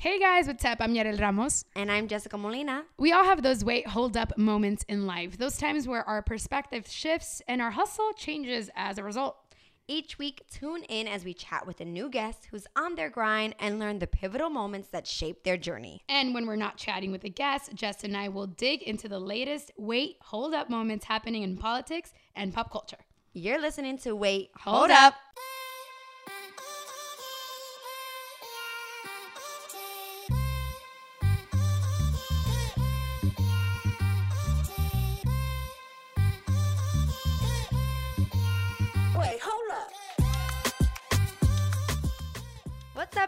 Hey guys, what's up? I'm Yarel Ramos. And I'm Jessica Molina. We all have those wait, hold up moments in life, those times where our perspective shifts and our hustle changes as a result. Each week, tune in as we chat with a new guest who's on their grind and learn the pivotal moments that shape their journey. And when we're not chatting with a guest, Jess and I will dig into the latest wait, hold up moments happening in politics and pop culture. You're listening to Wait, Hold Hold, Up. up.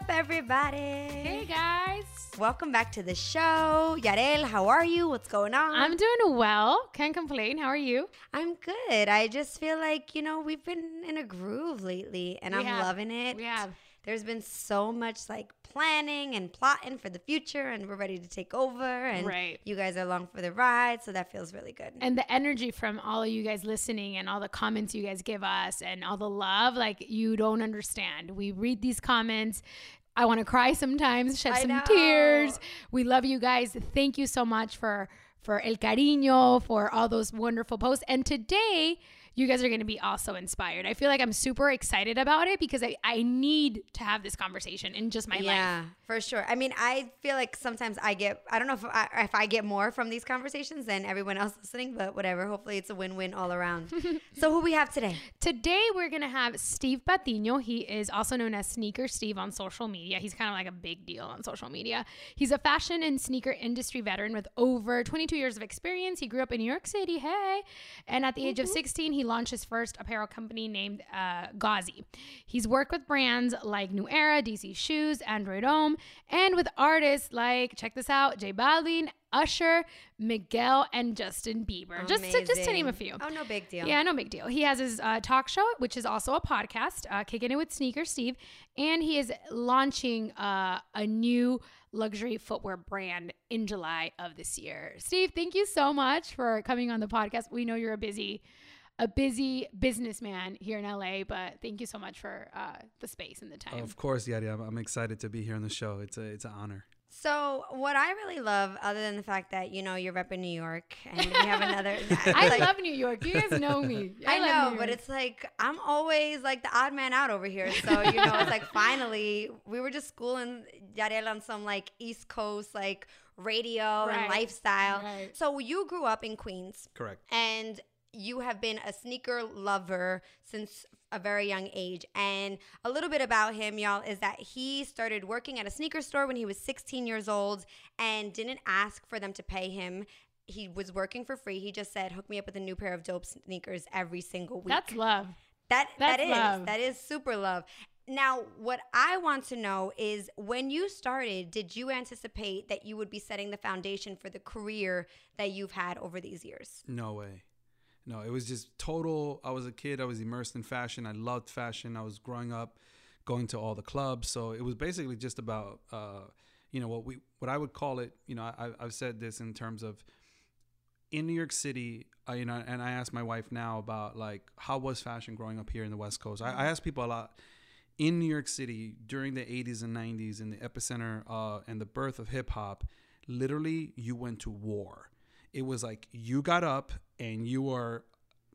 Up, everybody? Hey guys. Welcome back to the show. Yarel, how are you? What's going on? I'm doing well. Can't complain. How are you? I'm good. I just feel like, you know, we've been in a groove lately and We I'm have. loving it. We have. There's been so much like planning and plotting for the future and we're ready to take over and Right. you guys are along for the ride, so that feels really good. And the energy from all of you guys listening and all the comments you guys give us and all the love, like you don't understand. We read these comments. I want to cry sometimes, shed I some know. tears. We love you guys. Thank you so much for for el cariño, for all those wonderful posts. And today, you guys are going to be also inspired. I feel like I'm super excited about it because I, I need to have this conversation in just my life. yeah, for sure. I mean, I feel like sometimes I get I don't know if I, if I get more from these conversations than everyone else listening, but whatever. Hopefully, it's a win-win all around. so, who we have today? Today we're gonna have Steve Patino. He is also known as Sneaker Steve on social media. He's kind of like a big deal on social media. He's a fashion and sneaker industry veteran with over 22 years of experience. He grew up in New York City, hey, and at the age of mm-hmm. 16, he launched his first apparel company named uh, Gauzy. He's worked with brands like New Era, DC Shoes, Android Homme, and with artists like check this out, J Balvin. Usher, Miguel, and Justin Bieber. Just to, just to name a few. Oh, no big deal. Yeah, no big deal. He has his uh, talk show, which is also a podcast, uh, Kicking It with Sneaker Steve, and he is launching uh, a new luxury footwear brand in July of this year. Steve, thank you so much for coming on the podcast. We know you're a busy, a busy businessman here in LA, but thank you so much for uh, the space and the time. Of course, Yadi. I'm, I'm excited to be here on the show. It's a it's an honor. So, what I really love, other than the fact that you know you're repping New York, and we have another. I like- love New York. You guys know me. I, love know, but it's like I'm always like the odd man out over here. So you know, it's like finally we were just schooling Yarel on some like East Coast like radio Right, and lifestyle. right. So you grew up in Queens, Correct. and you have been a sneaker lover since a very young age. And a little bit about him, y'all, is that he started working at a sneaker store when he was 16 years old and didn't ask for them to pay him. He was working for free. He just said, "Hook me up with a new pair of dope sneakers every single week." that's love. That That's that is love. that is super love. Now, what I want to know is when you started, did you anticipate that you would be setting the foundation for the career that you've had over these years? No way. No, it was just total. I was a kid. I was immersed in fashion. I loved fashion. I was growing up, going to all the clubs. So it was basically just about, uh, you know, what we what I would call it. You know, I, I've said this in terms of in New York City. You know, and I asked my wife now about like how was fashion growing up here in the West Coast. I, I ask people a lot in New York City during the 80s and 90s in the epicenter uh, and the birth of hip hop, literally you went to war. It was like you got up and you were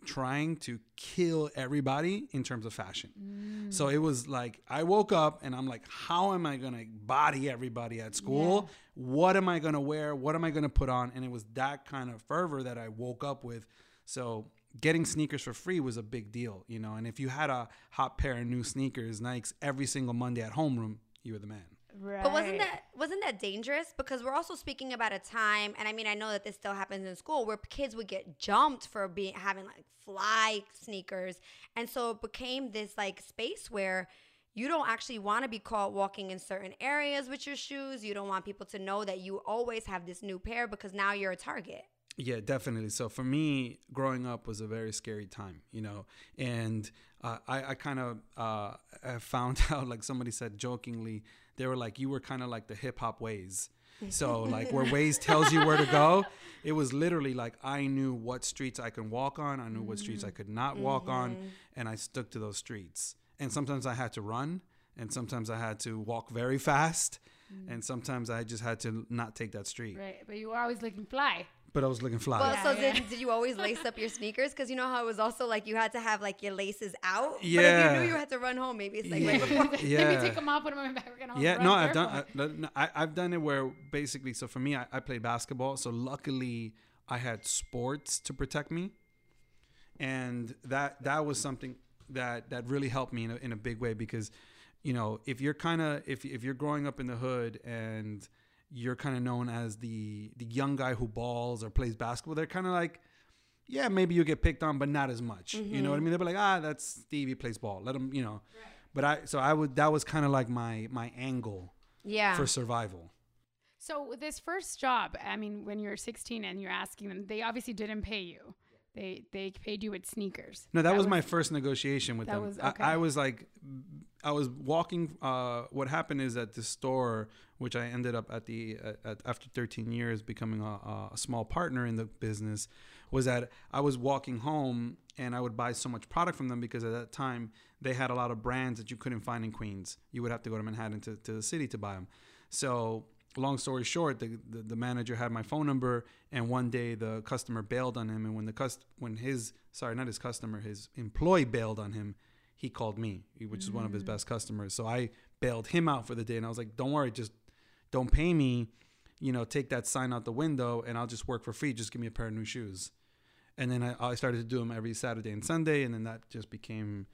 trying to kill everybody in terms of fashion. Mm. So it was like I woke up and I'm like, how am I gonna body everybody at school? What am I gonna wear? What am I gonna put on? And it was that kind of fervor that I woke up with. So getting sneakers for free was a big deal, you know. And if you had a hot pair of new sneakers, Nikes, every single Monday at homeroom, you were the man. Right. But wasn't that wasn't that dangerous? Because we're also speaking about a time, and I mean, I know that this still happens in school, where kids would get jumped for being having like fly sneakers, and so it became this like space where you don't actually want to be caught walking in certain areas with your shoes. You don't want people to know that you always have this new pair because now you're a target. Yeah, definitely. So for me, growing up was a very scary time, you know, and uh, I, I kind of uh, found out, like somebody said jokingly, they were like, you were kind of like the hip hop ways. So like where Waze tells you where to go, it was literally like I knew what streets I can walk on, I knew what streets I could not walk on, mm-hmm. and I stuck to those streets. And sometimes I had to run, and sometimes I had to walk very fast. Mm. and sometimes I just had to not take that street. Right, but you were always looking fly. But I was looking fly. Well, Yeah, so yeah. Did, did you always lace up your sneakers? Because you know how it was also like you had to have like your laces out. But if you knew you had to run home, maybe it's like Yeah. right before. Let me take them off, put them in my bag. We're gonna yeah, no, I've done. I, I, I've done it where basically. So for me, I, I played basketball. So luckily, I had sports to protect me, and that that was something that that really helped me in a, in a big way because, you know, if you're kind of if if you're growing up in the hood and you're kind of known as the the young guy who balls or plays basketball, they're kind of like. Yeah, maybe you get picked on, but not as much. You know what I mean? They'll be like, ah, that's Stevie plays ball. Let him, you know. But I, so I would. That was kind of like my my angle Yeah. for survival. So this first job, I mean, when you're 16 and you're asking them, they obviously didn't pay you. They they paid you with sneakers. No, that, was, my first negotiation with that them. was- I- okay. I, was like, I was walking. Uh, what happened is at the store, which I ended up at the at, at, after 13 years becoming a, a small partner in the business, was that I was walking home and I would buy so much product from them because at that time they had a lot of brands that you couldn't find in Queens. You would have to go to Manhattan to, to the city to buy them. So long story short, the, the, the manager had my phone number, and one day the customer bailed on him, and when the cust when his sorry not his customer his employee bailed on him, he called me, which is one of his best customers. So I bailed him out for the day, and I was like, "Don't worry, just don't pay me, you know, take that sign out the window, and I'll just work for free. Just give me a pair of new shoes." And then I, I started to do them every Saturday and Sunday, and then that just became,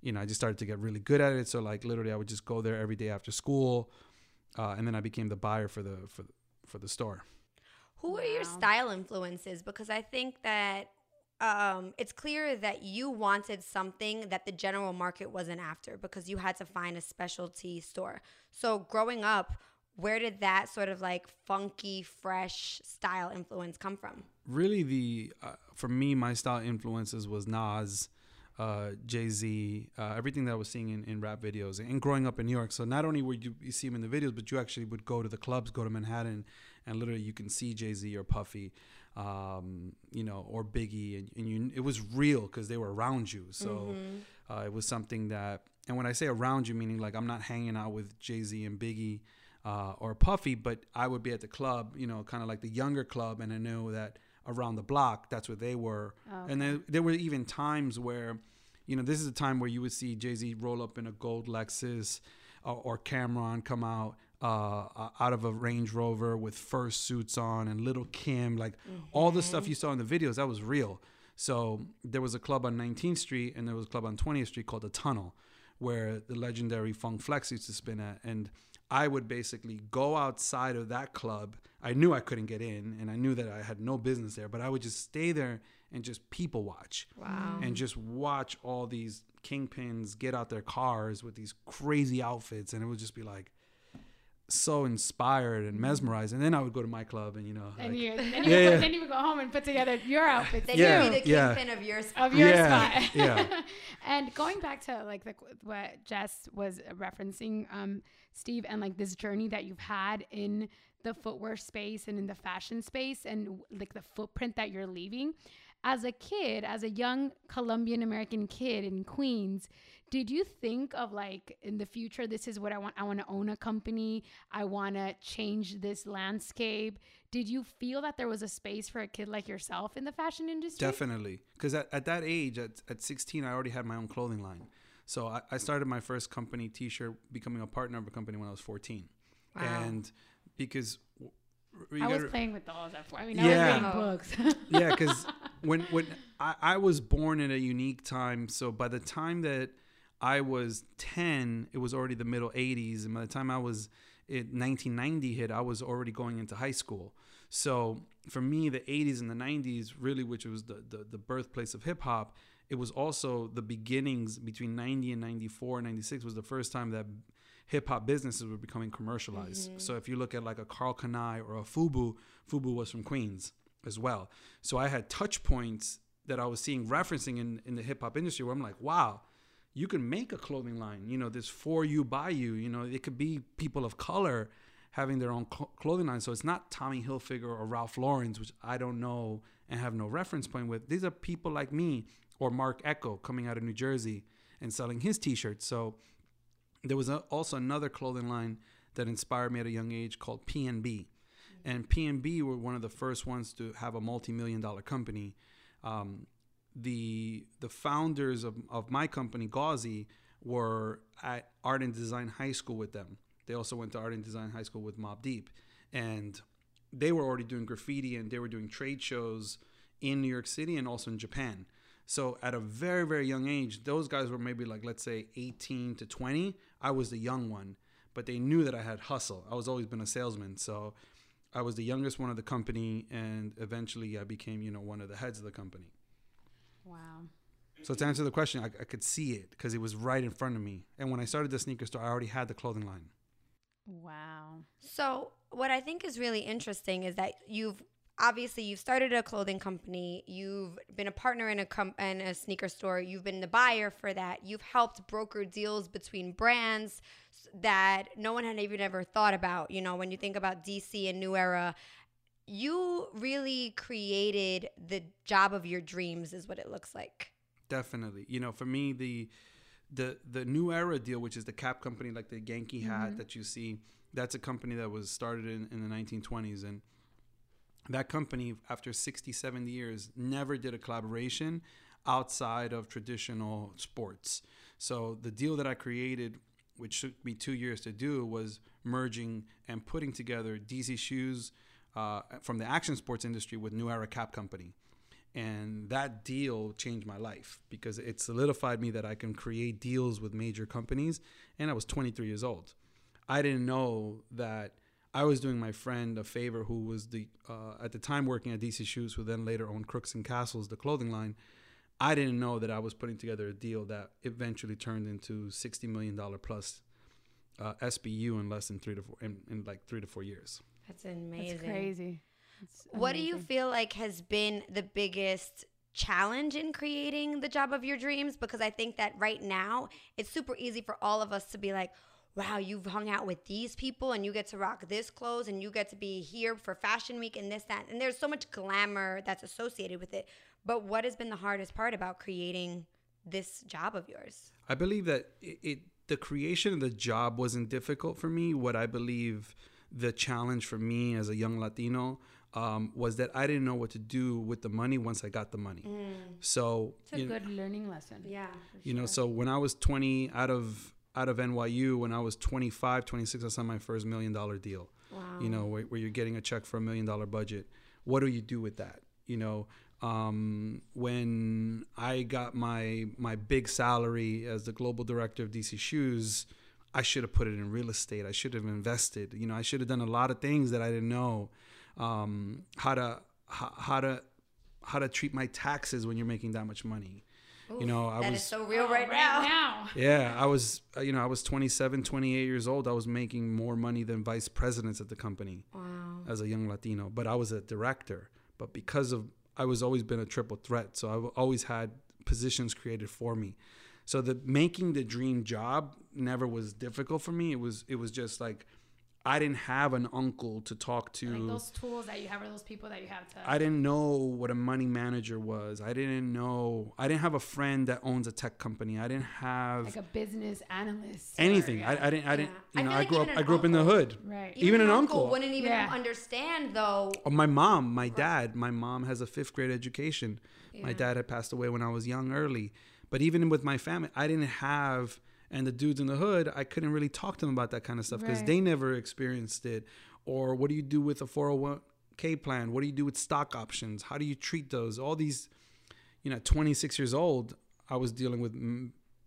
you know, I just started to get really good at it. So like literally, I would just go there every day after school, uh, and then I became the buyer for the for the, for the store. Who are your style influences? Because I think that um, it's clear that you wanted something that the general market wasn't after because you had to find a specialty store. So growing up, where did that sort of like funky, fresh style influence come from? really the uh, for me my style influences was Nas, uh, Jay Z, uh, everything that I was seeing in, in rap videos and growing up in New York. So not only would you, you see him in the videos, but you actually would go to the clubs, go to Manhattan, and literally you can see Jay Z or Puffy, um, you know, or Biggie, and, and you it was real because they were around you. So uh, it was something that, and when I say around you, meaning like I'm not hanging out with Jay Z and Biggie. Uh, or Puffy, but I would be at the club, you know, kind of like the younger club, and I know that around the block, that's where they were. And then there were even times where, you know, this is a time where you would see Jay Z roll up in a gold Lexus uh, or Cameron come out uh, out of a Range Rover with fur suits on and Little Kim, like all the stuff you saw in the videos, that was real. So there was a club on 19th Street and there was a club on 20th Street called The Tunnel where the legendary Funk Flex used to spin at. And I would basically go outside of that club. I knew I couldn't get in and I knew that I had no business there, but I would just stay there and just people watch. Wow. And just watch all these kingpins get out their cars with these crazy outfits. And it would just be like, so inspired and mesmerized, and then I would go to my club and you know, And like- you, then, you Yeah, would, yeah. then you would go home and put together your outfit. Then Yeah, you'd be the yeah. kingpin of your spot. of your Yeah, spot. yeah. and going back to like the, what Jess was referencing, um, Steve, and like this journey that you've had in the footwear space and in the fashion space, and like the footprint that you're leaving. As a kid, as a young Colombian American kid in Queens, did you think of like in the future, this is what I want? I want to own a company. I want to change this landscape. Did you feel that there was a space for a kid like yourself in the fashion industry? Definitely, because at, at that age, at, at 16, I already had my own clothing line. So I, I started my first company T-shirt, becoming a partner of a company when I was 14, Wow. and because I was playing with dolls. That's why. I mean, Yeah. I was reading books. yeah, because when when I, I was born in a unique time, so by the time that I was ten, it was already the middle '80s, and by the time I was it 1990 hit, I was already going into high school. So for me, the '80s and the '90s, really, which was the the, the birthplace of hip hop, it was also the beginnings between 90 and 94 and 96 was the first time that hip hop businesses were becoming commercialized. Mm-hmm. So if you look at like a Karl Kani or a Fubu, Fubu was from Queens as well. So I had touch points that I was seeing referencing in, in the hip hop industry where I'm like, wow, you can make a clothing line. You know, this for you, by you. You know, it could be people of color having their own cl- clothing line. So it's not Tommy Hilfiger or Ralph Lauren's, which I don't know and have no reference point with. These are people like me or Marc Ecko coming out of New Jersey and selling his t-shirts. So there was a, also another clothing line that inspired me at a young age called PNB. And PNB were one of the first ones to have a multi-million dollar company. Um, the the founders of, of my company, Gauzy, were at Art and Design High School with them. They also went to Art and Design High School with Mobb Deep. And they were already doing graffiti and they were doing trade shows in New York City and also in Japan. So at a very, very young age, those guys were maybe like, let's say 18 to 20. I was the young one, but they knew that I had hustle. I was always been a salesman. So I was the youngest one of the company. And eventually I became, you know, one of the heads of the company. Wow. So to answer the question, I, I could see it because it was right in front of me. And when I started the sneaker store, I already had the clothing line. Wow. So, what I think is really interesting is that you've obviously you've started a clothing company, you've been a partner in a com- in a sneaker store, you've been the buyer for that. You've helped broker deals between brands that no one had even ever thought about. You know, when you think about DC and New Era, you really created the job of your dreams is what it looks like. Definitely. You know, for me the the the new era deal, which is the cap company like the Yankee hat mm-hmm. that you see, that's a company that was started in, in the 1920s and that company after 60 70 years never did a collaboration outside of traditional sports. So the deal that i created which took me two years to do was merging and putting together dc shoes uh, from the action sports industry with new era cap company. And that deal changed my life because it solidified me that i can create deals with major companies and i was 23 years old. I didn't know that I was doing my friend a favor who was the uh, at the time working at DC Shoes, who then later owned Crooks and Castles, the clothing line. I didn't know that I was putting together a deal that eventually turned into sixty million dollar plus uh, SBU in less than three to four in, in like three to four years. That's amazing. That's crazy. That's What do you feel like has been the biggest challenge in creating the job of your dreams? Because I think that right now it's super easy for all of us to be like, wow, you've hung out with these people and you get to rock this clothes and you get to be here for fashion week and this, that. And there's so much glamour that's associated with it. But what has been the hardest part about creating this job of yours? I believe that it, it the creation of the job wasn't difficult for me. What I believe the challenge for me as a young Latino um, was that I didn't know what to do with the money once I got the money. So It's a you know- good learning lesson. Yeah. you know so when i was 20 out of out of nyu when i was 25 26 i signed my first million dollar deal. Wow. you know where, where you're getting a check for a million dollar budget. What do you do with that? You know um, when i got my my big salary as the global director of dc shoes i should have put it in real estate. I should have invested. You know i should have done a lot of things that i didn't know um, how to how, how to how to treat my taxes when you're making that much money you know i That was is so real Oh, right, now. now. yeah, I was, uh, you know, I was 27, 28 years old. I was making more money than vice presidents at the company Wow. as a young Latino, but I was a director. But because of, I was always been a triple threat. So I've always had positions created for me. So the making the dream job never was difficult for me. It was, it was just like, I didn't have an uncle to talk to. Like those tools that you have, or those people that you have to. I didn't know what a money manager was. I didn't know. I didn't have a friend that owns a tech company. I didn't have like a business analyst. or- anything. yeah. I, I didn't. I didn't. Yeah. I You know, feel I, grew up. I an grew up in the hood. right. Even an uncle. wouldn't even Yeah. understand though. Oh, my mom, my dad. My mom has a fifth grade education. My dad had passed away when I was young, early. But even with my family, I didn't have. And the dudes in the hood, I couldn't really talk to them about that kind of stuff because Right. they never experienced it. Or what do you do with a 401k plan? What do you do with stock options? How do you treat those? All these, you know, 26 years old, I was dealing with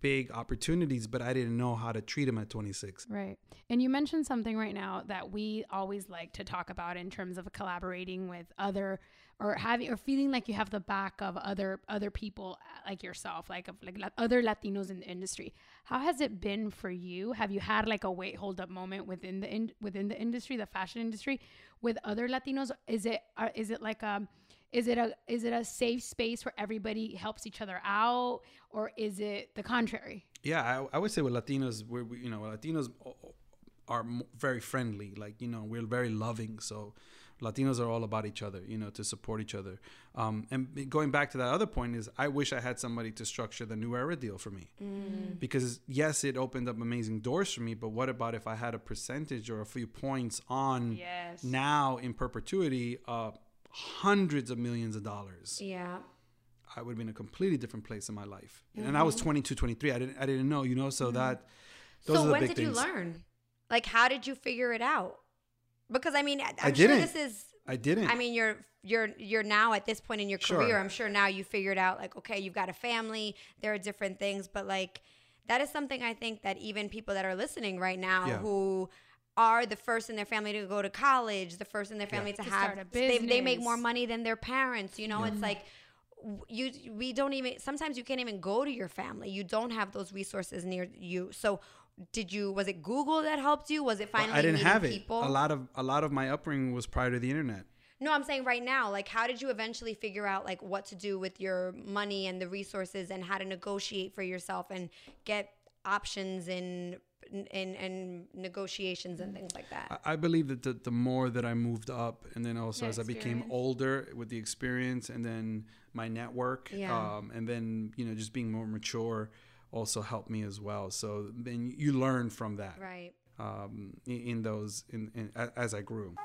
big opportunities, but I didn't know how to treat them at 26. Right. And you mentioned something right now that we always like to talk about in terms of collaborating with other or having or feeling like you have the back of other other people uh, like yourself, like of like other Latinos in the industry. How has it been for you? Have you had like a wait hold up moment within the in, within the industry, the fashion industry with other Latinos? Is it uh, is it like a is it a is it a safe space where everybody helps each other out or is it the contrary? Yeah, I, I would say with Latinos, we're, we, you know, Latinos are very friendly. Like you know, we're very loving. So Latinos are all about each other. You know, to support each other. Um, and going back to that other point is, I wish I had somebody to structure the new era deal for me because yes, it opened up amazing doors for me. But what about if I had a percentage or a few points on Yes. now in perpetuity, uh, hundreds of millions of dollars? Yeah. I would have been a completely different place in my life. And I was 22, 23. I didn't, I didn't know, you know, so that, those so are the when big did things. you learn? Like, how did you figure it out? Because I mean, I- I'm I sure didn't. this is. I didn't. I mean, you're you're you're now at this point in your Sure. career. I'm sure now you figured out like, okay, you've got a family. There are different things, but like that is something I think that even people that are listening right now Yeah. who are the first in their family to go to college, the first in their family to, To have start a they, they make more money than their parents. You know, it's mm-hmm. like you we don't even sometimes you can't even go to your family. You don't have those resources near you. So did you was it Google that helped you? Was it finally I didn't have it. A lot of, a lot of my upbringing was prior to the internet. No, I'm saying right now, like how did you eventually figure out like what to do with your money and the resources and how to negotiate for yourself and get options in in and negotiations and things like that. I, I believe that the, the more that I moved up and then also as I became older with the experience and then my network, Yeah. um, and then, you know, just being more mature also helped me as well. So then you learn from that. Right. um, in, in those in, in as I grew.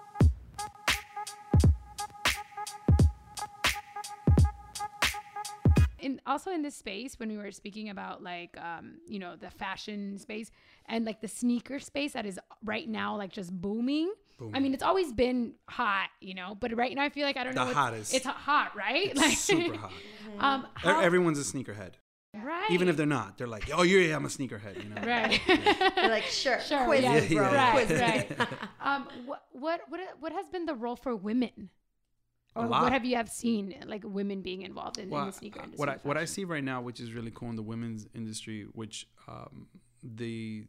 in also in this space when we were speaking about like um you know the fashion space and like the sneaker space that is right now like just booming. I mean, it's always been hot, you know, but right now I feel like I don't The know. what's- hottest. It's hot, right? It's super hot. Um, how, Everyone's a sneakerhead, right? even if they're not. They're like, "Oh, yeah, I'm a sneakerhead." You know, right. You're like, sure, Sure, quiz yeah, me, bro. yeah. Quiz right, right. um, what, what, what, what has been the role for women? A Or lot. what have you have seen like women being involved in, in the sneaker industry? what I and what I see right now, which is really cool in the women's industry, which um, the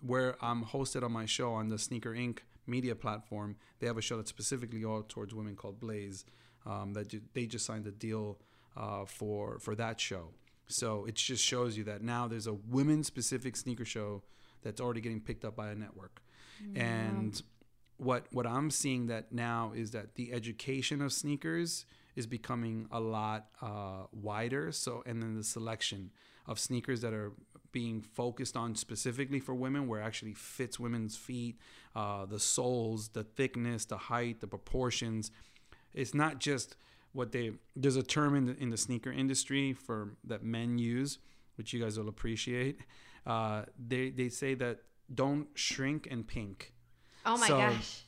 where I'm hosted on my show on the Sneaker Inc. media platform, they have a show that's specifically all towards women called Blaze. Um, that ju- they just signed a deal uh, for for that show. So it just shows you that now there's a women specific sneaker show that's already getting picked up by a network. And what what I'm seeing that now is that the education of sneakers is becoming a lot uh, wider. So and then the selection of sneakers that are being focused on specifically for women, where it actually fits women's feet, uh, the soles, the thickness, the height, the proportions. It's not just what they. There's a term in the in the sneaker industry for that men use, which you guys will appreciate. Uh, they they say that don't shrink and pink. Oh my So- gosh.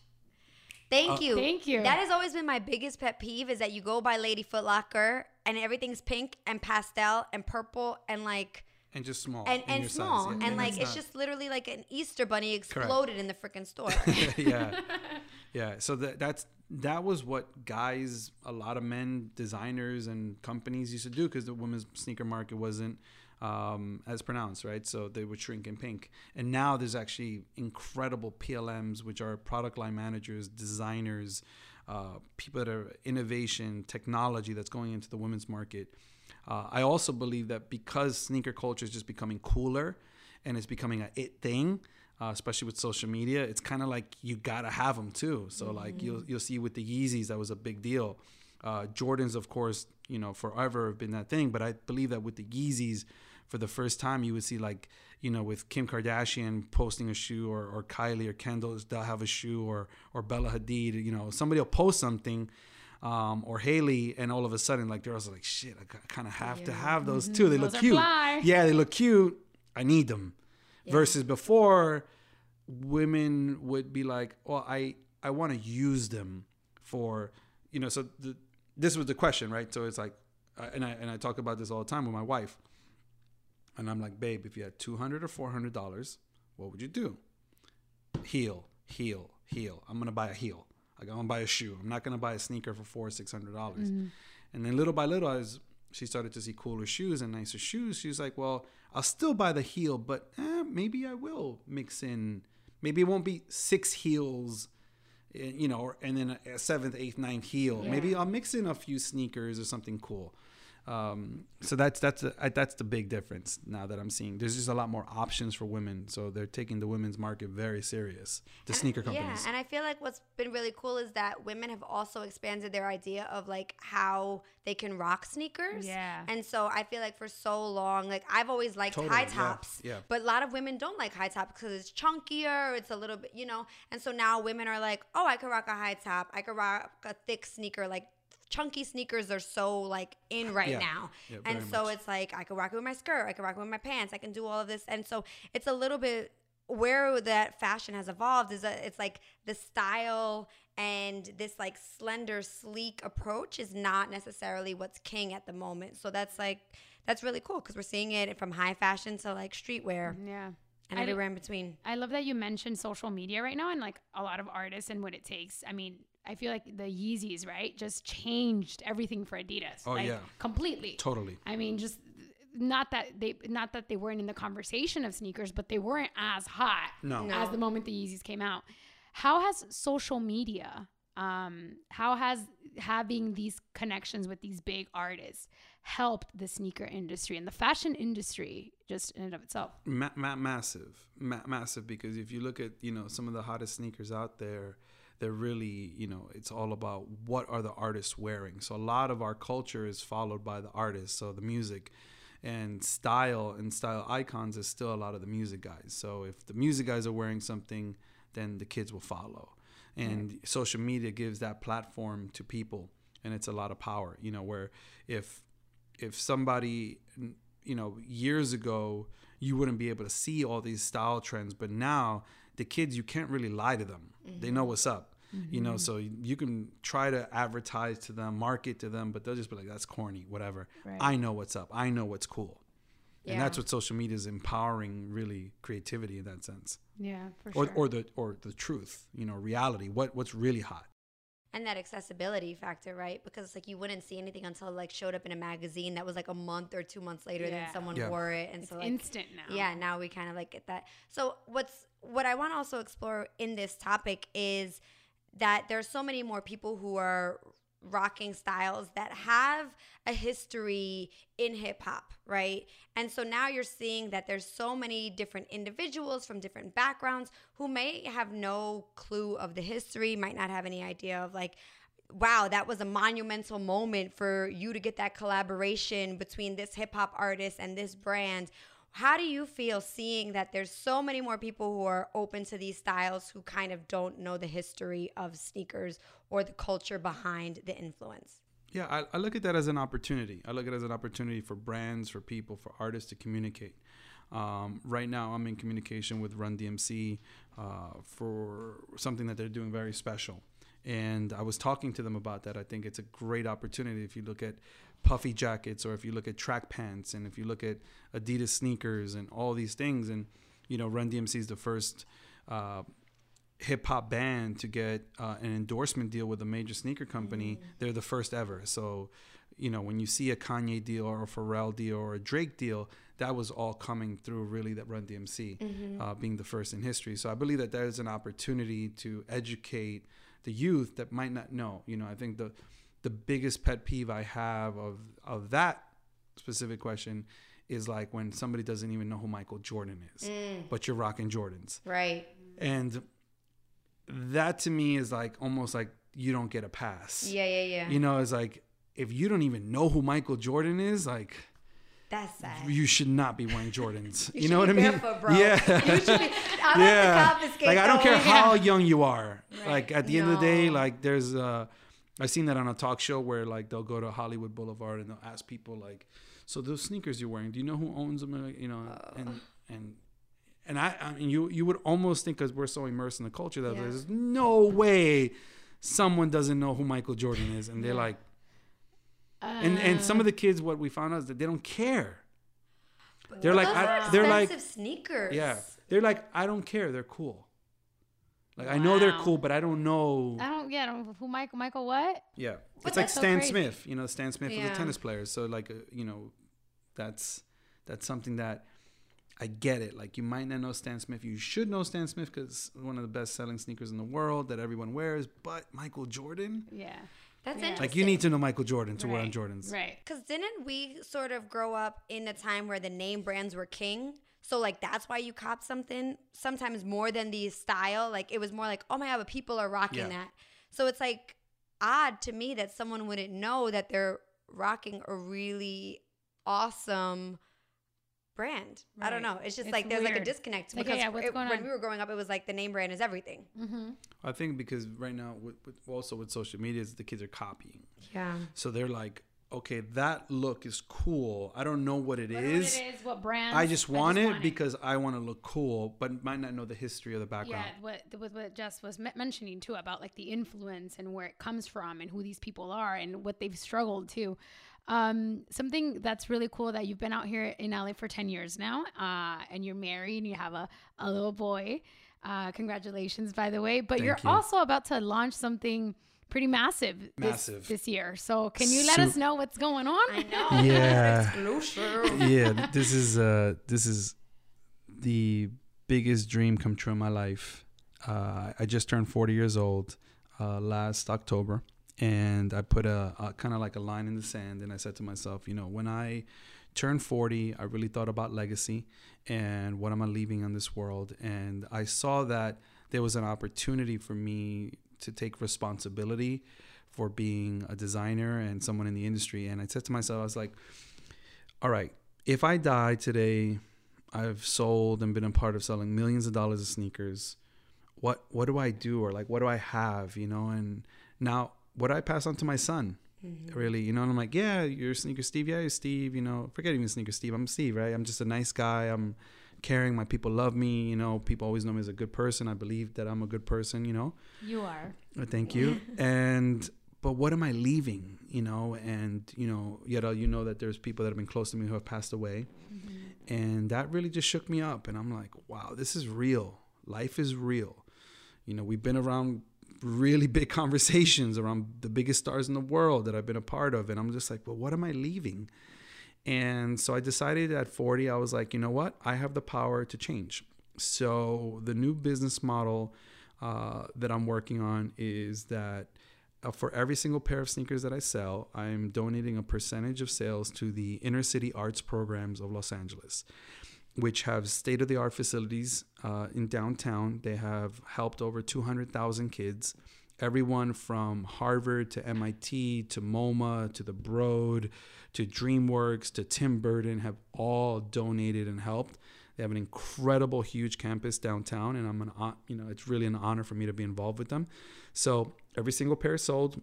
Thank Uh, you. Thank you. That has always been my biggest pet peeve is that you go by Lady Foot Locker and everything's pink and pastel and purple and like and just small and, and your size, small yeah. and like it's it's not- just literally like an Easter bunny exploded in the freaking store. yeah yeah so that that's that was what guys a lot of men designers and companies used to do because the women's sneaker market wasn't um, as pronounced right? So they would shrink in pink. And now there's actually incredible plms which are product line managers designers uh, people that are innovation technology that's going into the women's market. Uh, I also believe that because sneaker culture is just becoming cooler and it's becoming a it thing, uh, especially with social media, it's kind of like you gotta have them too. So like you'll you'll see with the Yeezys that was a big deal. Uh, Jordans, of course, you know forever have been that thing, but I believe that with the Yeezys, for the first time, you would see like you know with Kim Kardashian posting a shoe or, or Kylie or Kendall they'll have a shoe or or Bella Hadid, you know somebody will post something um, or Hailey, and all of a sudden, like are also like, "Shit, I kind of have to have those too. They Those look cute. fly. Yeah, they look cute. I need them." Versus before, women would be like, "Well, I I want to use them for you know." So the, this was the question, right? So it's like, and I and I talk about this all the time with my wife, and I'm like, "Babe, if you had two hundred or four hundred dollars, what would you do?" Heel, heel, heel. I'm gonna buy a heel. Like I'm gonna buy a shoe. I'm not gonna buy a sneaker for four or six hundred dollars. Mm-hmm. And then little by little, as she started to see cooler shoes and nicer shoes, she was like, "Well, I'll still buy the heel, but eh, maybe I will mix in. Maybe it won't be six heels, eh, you know, and then a seventh, eighth, ninth heel. Maybe I'll mix in a few sneakers or something cool." Um, so that's that's the, I- that's the big difference now that I'm seeing. There's just a lot more options for women, so they're taking the women's market very serious. The And- sneaker companies. Yeah, and I feel like what's been really cool is that women have also expanded their idea of like how they can rock sneakers. Yeah. And so I feel like for so long, like I've always liked Totally, high tops. yeah. But a lot of women don't like high tops because it's chunkier, it's a little bit, you know. And so now women are like, oh, I could rock a high top. I could rock a thick sneaker. Like chunky sneakers are so like in right Yeah. now. Yeah, and so much. it's like I could rock it with my skirt, I could rock it with my pants, I can do all of this. And so it's a little bit where that fashion has evolved is that it's like the style and this like slender sleek approach is not necessarily what's king at the moment so that's like that's really cool because we're seeing it from high fashion to like streetwear mm, Yeah. and I- everywhere in between I love that you mentioned social media right now and like a lot of artists and what it takes. I mean, I feel like the Yeezys, right, just changed everything for Adidas. Oh, like, yeah. completely. Totally. I mean, just not that they not that they weren't in the conversation of sneakers, but they weren't as hot No. No. as the moment the Yeezys came out. How has social media, um, how has having these connections with these big artists helped the sneaker industry and the fashion industry just in and of itself? Ma- ma- massive, ma- massive. Because if you look at you know some of the hottest sneakers out there, they're really you know it's all about what are the artists wearing. So a lot of our culture is followed by the artists. So the music and style and style icons is still a lot of the music guys. So if the music guys are wearing something, then the kids will follow. And social media gives that platform to people, and it's a lot of power. You know where if if somebody you know years ago you wouldn't be able to see all these style trends but now the kids you can't really lie to them they mm-hmm. know what's up you know mm-hmm. so you can try to advertise to them market to them but they'll just be like that's corny whatever Right. i know what's up i know what's cool and that's what social media is empowering really creativity in that sense Yeah, for or, sure. or the or the truth you know reality what what's really hot and that accessibility factor right because it's like you wouldn't see anything until it like showed up in a magazine that was like a month or two months later Yeah. then someone Yeah. wore it and it's so like instant now. yeah now we kind of like get that so what's what i want to also explore in this topic is that there's so many more people who are rocking styles that have a history in hip hop, right? And so now you're seeing that there's so many different individuals from different backgrounds who may have no clue of the history, might not have any idea of like wow, that was a monumental moment for you to get that collaboration between this hip hop artist and this brand. How do you feel seeing that there's so many more people who are open to these styles who kind of don't know the history of sneakers or the culture behind the influence? Yeah, I, I look at that as an opportunity. I look at it as an opportunity for brands, for people, for artists to communicate. Um, right now, I'm in communication with Run DMC uh, for something that they're doing very special. And I was talking to them about that. I think it's a great opportunity if you look at puffy jackets or if you look at track pants and if you look at Adidas sneakers and all these things. And, you know, Run DMC is the first uh, hip hop band to get uh, an endorsement deal with a major sneaker company. They're the first ever. So, you know, when you see a Kanye deal or a Pharrell deal or a Drake deal, that was all coming through really that Run DMC uh, being the first in history. So I believe that there's an opportunity to educate the youth that might not know. You know, I think the the biggest pet peeve I have of of that specific question is like when somebody doesn't even know who Michael Jordan is, but you're rocking Jordans. Right. And that to me is like almost like you don't get a pass. Yeah, yeah, yeah. You know, it's like if you don't even know who Michael Jordan is, like That's sad. you should not be wearing Jordans. You, should know what I mean? barefoot, bro. Yeah. You should be. I'm yeah. have to confiscate like I don't care how young you are. Right. Like at the end of the day, like there's uh I've seen that on a talk show where like they'll go to Hollywood Boulevard and they'll ask people like, so those sneakers you're wearing, do you know who owns them? You know, and and and I, I mean, you you would almost think because we're so immersed in the culture that Yeah. there's no way someone doesn't know who Michael Jordan is, and they're like, and and some of the kids, what we found out is that they don't care. They're like, I, they're like, sneakers. yeah, they're like, I don't care. They're cool. Like I know they're cool, but I don't know. I don't. Yeah. I don't, who Michael? Michael? What? Yeah, But it's like that's so Stan crazy. Smith. You know, Stan Smith was a tennis player. So like, uh, you know, that's that's something that I get it. Like you might not know Stan Smith. You should know Stan Smith because one of the best selling sneakers in the world that everyone wears. But Michael Jordan, Yeah. That's Yeah. interesting. like you need to know Michael Jordan to wear on Jordans. Right. Because didn't we sort of grow up in a time where the name brands were king? So like that's why you cop something sometimes more than the style. Like it was more like, oh my god, but people are rocking Yeah. that. So it's like odd to me that someone wouldn't know that they're rocking a really awesome brand. I don't know. It's just It's like there's like a disconnect Like, because yeah, what's it- going when we were growing up, it was like the name brand is everything. Mm-hmm. I think because right now, with, with also with social media, is the kids are copying. Yeah. So they're like, okay, that look is cool. I don't know what it What is. it is, what brand? I just want it because I want to look cool, but might not know the history of the background. Yeah, what with what Jess was mentioning too about like the influence and where it comes from and who these people are and what they've struggled to. Um, something that's really cool that you've been out here in LA for ten years now, uh, and you're married and you have a, a little boy. Uh, congratulations, by the way. But Thank you're you. also about to launch something pretty massive this, Massive. this year. So can you let us know what's going on? I know. Yeah. Yeah, this is uh this is the biggest dream come true in my life. Uh, I just turned 40 years old uh, last October, and I put a, a kind of like a line in the sand, and I said to myself, you know, when I turned 40, I really thought about legacy and what am I leaving on this world, and I saw that there was an opportunity for me to take responsibility for being a designer and someone in the industry, and I said to myself, I was like, all right, if I die today, I've sold and been a part of selling millions of dollars of sneakers. What what do I do or like what do I have, you know? And now what do I pass on to my son? Mm-hmm. Really, you know, and I'm like, yeah, you're sneaker Steve, yeah, you're Steve, you know, forget even sneaker Steve. I'm Steve, right? I'm just a nice guy. I'm caring. My people love me, you know. People always know me as a good person. I believe that I'm a good person, you know. You are. Uh, Thank you. and but what am I leaving? You know, and you know, yet uh, you know that there's people that have been close to me who have passed away, and that really just shook me up. And I'm like, wow, this is real. Life is real. You know, we've been around really big conversations around the biggest stars in the world that I've been a part of, and I'm just like, well, what am I leaving? And so I decided at 40, I was like, you know what? I have the power to change. So the new business model uh, that I'm working on is that uh, for every single pair of sneakers that I sell, I'm donating a percentage of sales to the inner city arts programs of Los Angeles, which have state of the art facilities uh, in downtown. They have helped over 200,000 kids, everyone from Harvard to MIT to MoMA to the Broad to DreamWorks to Tim Burton have all donated and helped. They have an incredible, huge campus downtown, and I'm an you know it's really an honor for me to be involved with them. So every single pair sold,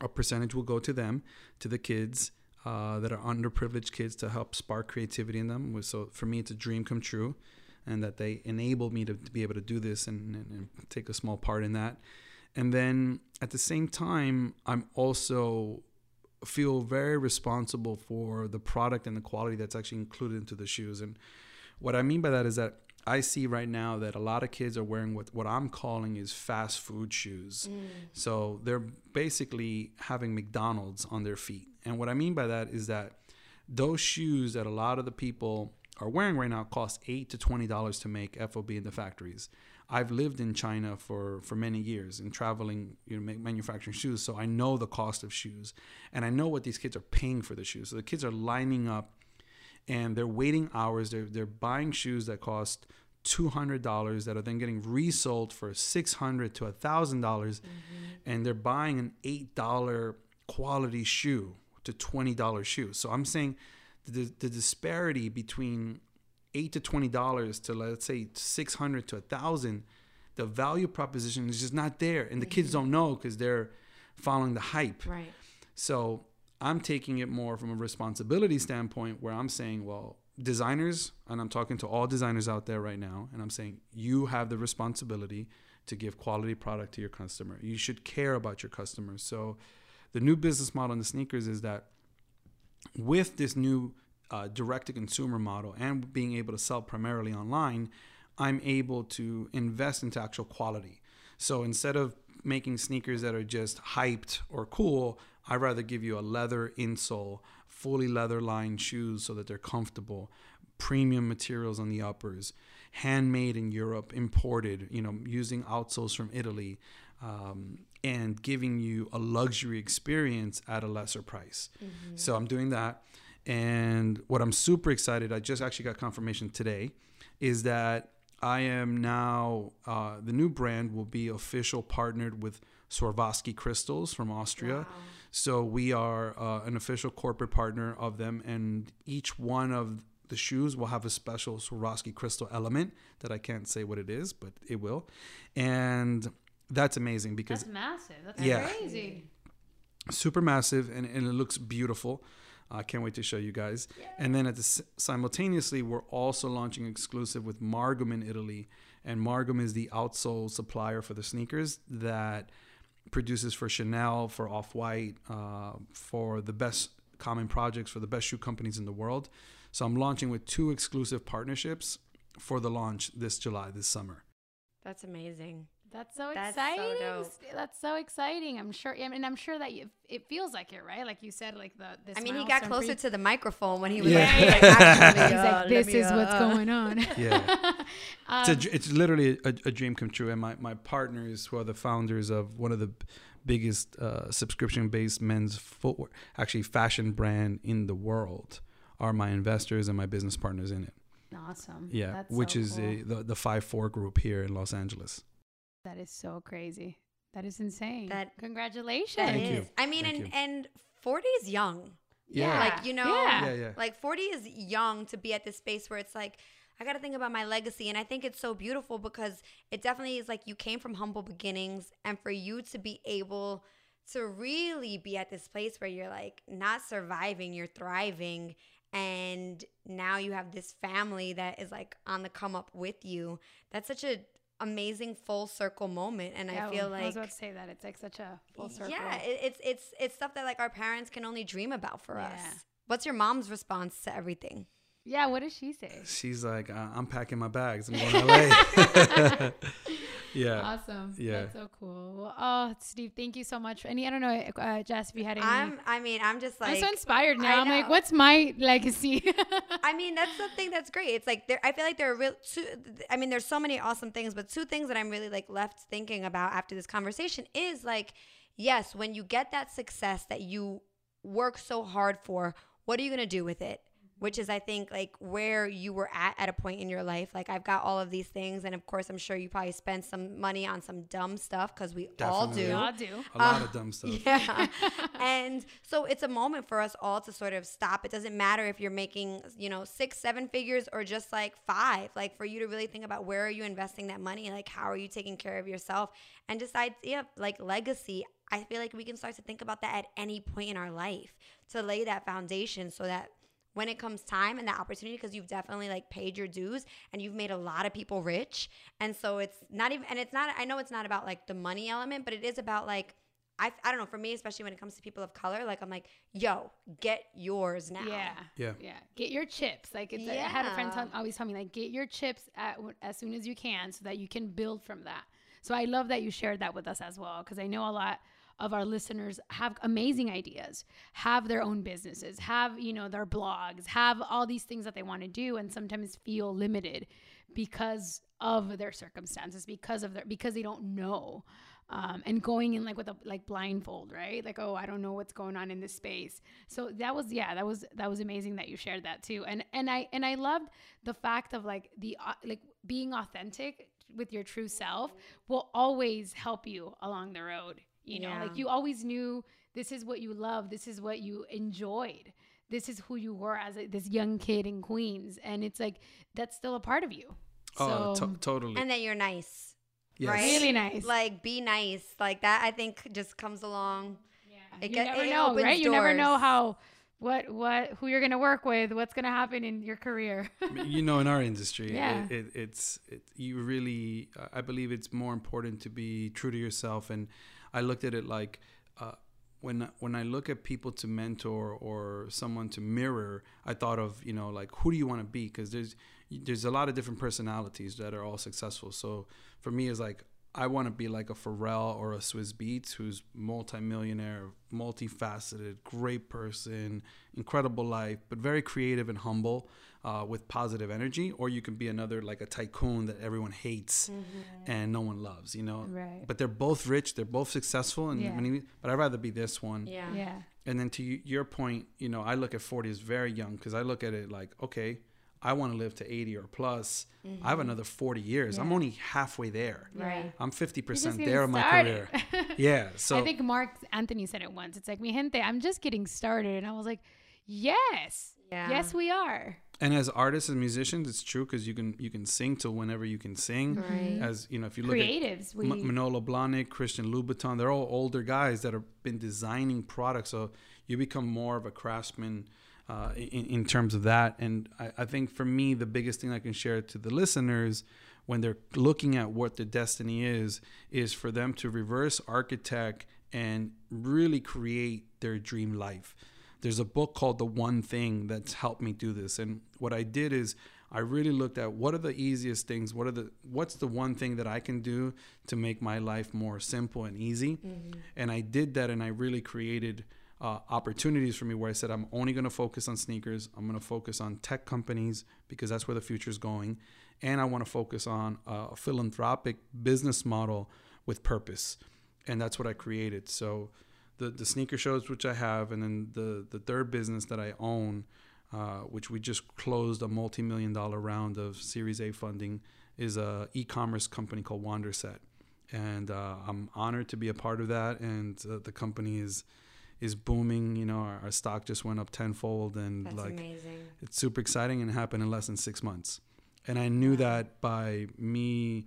a percentage will go to them, to the kids uh, that are underprivileged kids to help spark creativity in them. So for me, it's a dream come true, and that they enabled me to, to be able to do this and, and, and take a small part in that. And then at the same time, I'm also feel very responsible for the product and the quality that's actually included into the shoes. And what I mean by that is that I see right now that a lot of kids are wearing what, what I'm calling is fast food shoes. Mm. So they're basically having McDonald's on their feet. And what I mean by that is that those shoes that a lot of the people are wearing right now cost eight to twenty dollars to make FOB in the factories. I've lived in China for for many years and traveling, you know, manufacturing shoes, so I know the cost of shoes, and I know what these kids are paying for the shoes. So the kids are lining up, and they're waiting hours. They're they're buying shoes that cost two hundred dollars that are then getting resold for six hundred to a thousand dollars, mm-hmm. and they're buying an eight dollar quality shoe to twenty dollar shoe. So I'm saying the the disparity between eight to twenty dollars to let's say six hundred to a thousand, the value proposition is just not there, and the mm-hmm. kids don't know because they're following the hype. Right. So I'm taking it more from a responsibility standpoint where I'm saying, well, designers, and I'm talking to all designers out there right now, and I'm saying you have the responsibility to give quality product to your customer. You should care about your customers. So the new business model in the sneakers is that with this new uh, direct to consumer model and being able to sell primarily online, I'm able to invest into actual quality. So instead of making sneakers that are just hyped or cool, I'd rather give you a leather insole, fully leather lined shoes so that they're comfortable. premium materials on the uppers, handmade in Europe, imported, you know, using outsoles from Italy, um, and giving you a luxury experience at a lesser price. So I'm doing that. And what I'm super excited, I just actually got confirmation today, is that I am now, uh, the new brand will be official partnered with Swarovski Crystals from Austria. So we are uh, an official corporate partner of them, and each one of the shoes will have a special Swarovski crystal element that I can't say what it is, but it will. And that's amazing because That's massive. That's Yeah. crazy. super massive and, and it looks beautiful. I can't wait to show you guys. And then at the simultaneously, we're also launching exclusive with Margom in Italy, and Margom is the outsole supplier for the sneakers that produces for Chanel, for Off White, uh, for the best common projects, for the best shoe companies in the world. So I'm launching with two exclusive partnerships for the launch this July, this summer. That's amazing. That's so That's so exciting. dope. That's so exciting. I'm sure. I mean, I'm sure that you, it feels like it, right? Like you said, like the. This I mean, he got closer pre- to the microphone when he was Yeah. like, like, He's uh, like, this is what's uh, going on. Yeah. Um, it's, a, it's literally a, a dream come true. And my, my partners, who are the founders of one of the biggest uh, subscription based men's footwear, actually fashion brand in the world, are my investors and my business partners in it. Awesome. Yeah, That's which so is cool. a, the the five four group here in Los Angeles. That is so crazy. That is insane. That Congratulations. that Thank you. is. I mean, Thank and you. and 40 is young. Yeah. Like, you know, Yeah. Yeah, yeah. like 40 is young to be at this space where it's like, I got to think about my legacy. And I think it's so beautiful because it definitely is like you came from humble beginnings. And for you to be able to really be at this place where you're like not surviving, you're thriving. And now you have this family that is like on the come up with you. That's such a amazing full circle moment. And Yeah, I feel like I was about to say that it's like such a full circle. yeah, it, it's it's it's stuff that like our parents can only dream about for us. What's your mom's response to everything? Yeah, What does she say? She's like, uh, I'm packing my bags. I'm going to LA. yeah. Awesome. Yeah. That's so cool. Well, oh, Steve, thank you so much. Any, I don't know, uh, Jess, if you had any. I'm I mean I'm just like. I'm like so inspired now. I'm like, what's my legacy? I mean that's the thing that's great. It's like there I feel like there are real two I mean there's so many awesome things, but two things that I'm really like left thinking about after this conversation is like yes, when you get that success that you work so hard for, what are you going to do with it? Which is I think like where you were at at a point in your life. Like I've got all of these things, and of course I'm sure you probably spent some money on some dumb stuff because we all do. We all do. A lot Uh, of dumb stuff. Yeah. and so it's a moment for us all to sort of stop. It doesn't matter if you're making, you know, six, seven figures or just like five. Like for you to really think about where are you investing that money? Like how are you taking care of yourself? And decide, yeah, like legacy. I feel like we can start to think about that at any point in our life to lay that foundation so that when it comes time and that opportunity because you've definitely like paid your dues and you've made a lot of people rich and so it's not even and it's not i know it's not about like the money element but it is about like I, I don't know for me especially when it comes to people of color like i'm like yo get yours now Yeah. Yeah. Yeah. Get your chips. Like it's, I had a friend tell, always tell me like get your chips at, as soon as you can so that you can build from that. So I love that you shared that with us as well because I know a lot of our listeners have amazing ideas, have their own businesses, have, you know, their blogs, have all these things that they want to do and sometimes feel limited because of their circumstances, because of their because they don't know. Um, and going in like with a like blindfold, right? Like, oh, I don't know what's going on in this space. So that was yeah, that was that was amazing that you shared that too. And and I and I loved the fact of like the uh, like being authentic with your true self will always help you along the road. You know, Yeah. like you always knew this is what you love, this is what you enjoyed. This is who you were as a, this young kid in Queens, and it's like that's still a part of you. Oh, So to- totally. and that you're nice yes. right? really nice. like be nice like that i think just comes along It you get- never it know, opens right? You never know how what what who you're gonna work with, what's gonna happen in your career. you know, in our industry, Yeah. it, it, it's it, you really. I believe it's more important to be true to yourself, and I looked at it like uh, when when I look at people to mentor or someone to mirror, I thought of you know like who do you want to be? Because there's there's a lot of different personalities that are all successful. So for me, it's like I want to be like a Pharrell or a Swizz Beatz, who's multimillionaire, multifaceted, great person, incredible life, but very creative and humble, uh, with positive energy. Or you can be another like a tycoon that everyone hates and no one loves, you know. Right. But they're both rich, they're both successful, and Yeah. when you- but I'd rather be this one. Yeah. Yeah. And then to y- your point, you know, I look at 40 as very young because I look at it like, okay, I want to live to 80 or plus. I have another 40 years. I'm Mm-hmm. Only halfway there. Right. I'm 50% there in my career. Yeah. So I think Marc Anthony said it once. It's like, mi gente, I'm just getting started. And I was like, yes. Yeah. Yes, we are. And as artists and musicians, it's true because you can you can sing till whenever you can sing. Right. As you know, if you look Creatives. at We, M- Manolo Blahnik, Christian Louboutin, they're all older guys that have been designing products. So you become more of a craftsman uh, in, in terms of that. And I, I think for me, the biggest thing I can share to the listeners when they're looking at what their destiny is, is for them to reverse architect and really create their dream life. There's a book called The One Thing that's helped me do this. And what I did is I really looked at what are the easiest things, what are the what's the one thing that I can do to make my life more simple and easy. And I did that and I really created uh, opportunities for me where I said I'm only going to focus on sneakers. I'm going to focus on tech companies because that's where the future is going, and I want to focus on a philanthropic business model with purpose, and that's what I created. So, the the sneaker shows which I have, and then the the third business that I own, uh, which we just closed a multi million dollar round of Series A funding, is a e-commerce company called Wanderset, and uh, I'm honored to be a part of that. And uh, the company is is booming. You know, our, our stock just went up tenfold, and That's like amazing. it's super exciting and it happened in less than six months. And I knew that by me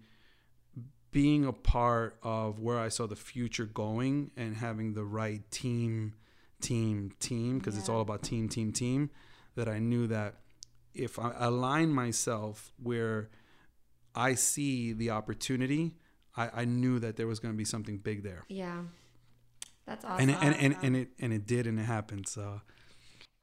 being a part of where I saw the future going and having the right team, team, team, because it's all about team, team, team, that I knew that if I align myself where I see the opportunity, I, I knew that there was going to be something big there. Yeah. That's awesome. And, it, and, and, and it and it did and it happened. So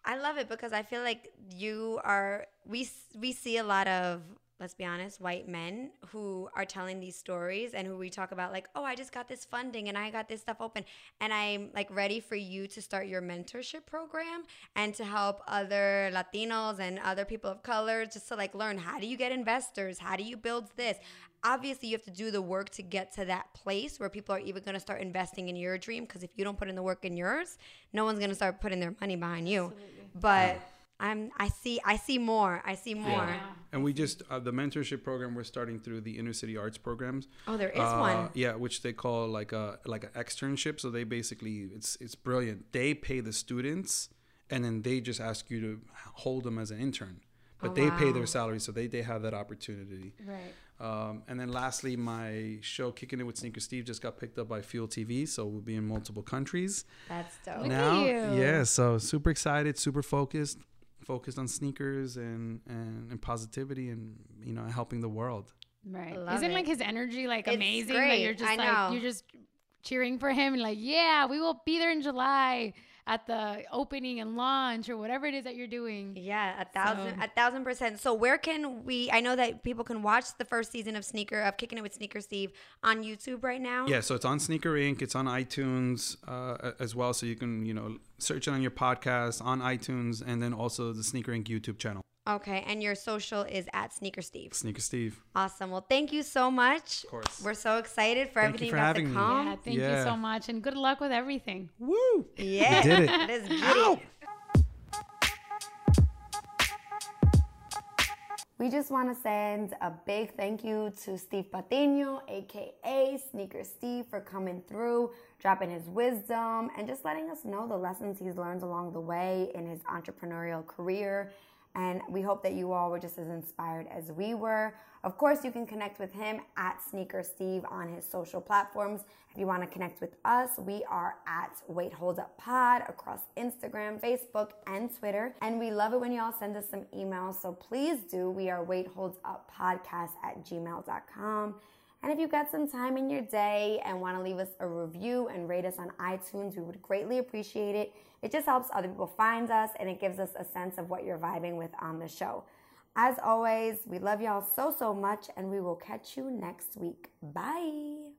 I love it because I feel like you are we we see a lot of let's be honest white men who are telling these stories and who we talk about like oh I just got this funding and I got this stuff open. And I'm like ready for you to start your mentorship program and to help other Latinos and other people of color just to like learn how do you get investors? How do you build this? Obviously you have to do the work to get to that place where people are even going to start investing in your dream because if you don't put in the work in yours no one's going to start putting their money behind you. But i'm i see i see more. I see more. Yeah. And we just uh, the mentorship program we're starting through the inner city arts programs. oh there is Uh, one Yeah, which they call like a like an externship. So they basically it's it's brilliant. They pay the students, and then they just ask you to hold them as an intern. But Oh, they pay their salary, so they they have that opportunity. Right. Um, and then lastly, my show Kicking It with Sneaker Steve just got picked up by Fuel TV, so we'll be in multiple countries that's dope now. you. Yeah, so super excited, super focused, focused on sneakers and, and and positivity and you know helping the world. Right. Love Isn't it. like his energy like It's amazing? great. That you're just I like know. you're just cheering for him and like, yeah, we will be there in July at the opening and launch or whatever it is that you're doing. yeah, a thousand, So- a thousand percent. So where can we? I know that people can watch the first season of Sneaker of Kicking It with Sneaker Steve on YouTube right now. Yeah, so it's on Sneaker Inc. It's on iTunes uh, as well, so you can you know search it on your podcast on iTunes, and then also the Sneaker Inc. YouTube channel. Okay, and your social is at Sneaker Steve. Sneaker Steve. Awesome. Well, thank you so much. Of course. We're so excited for Thank you everything for that's having to me. come. Yeah, thank you so much and good luck with everything. Woo! Yeah. Did it. Let's get it. We just want to send a big thank you to Steve Patino, aka Sneaker Steve, for coming through, dropping his wisdom, and just letting us know the lessons he's learned along the way in his entrepreneurial career. And we hope that you all were just as inspired as we were. Of course, you can connect with him at Sneaker Steve on his social platforms. If you want to connect with us, we are at Wait Hold Up Pod across Instagram, Facebook, and Twitter. And we love it when y'all send us some emails. So please do. We are Wait Holds Up Podcast at gmail.com. And if you've got some time in your day and want to leave us a review and rate us on iTunes, we would greatly appreciate it. It just helps other people find us and it gives us a sense of what you're vibing with on the show. As always, we love y'all so, so much, and we will catch you next week. Bye.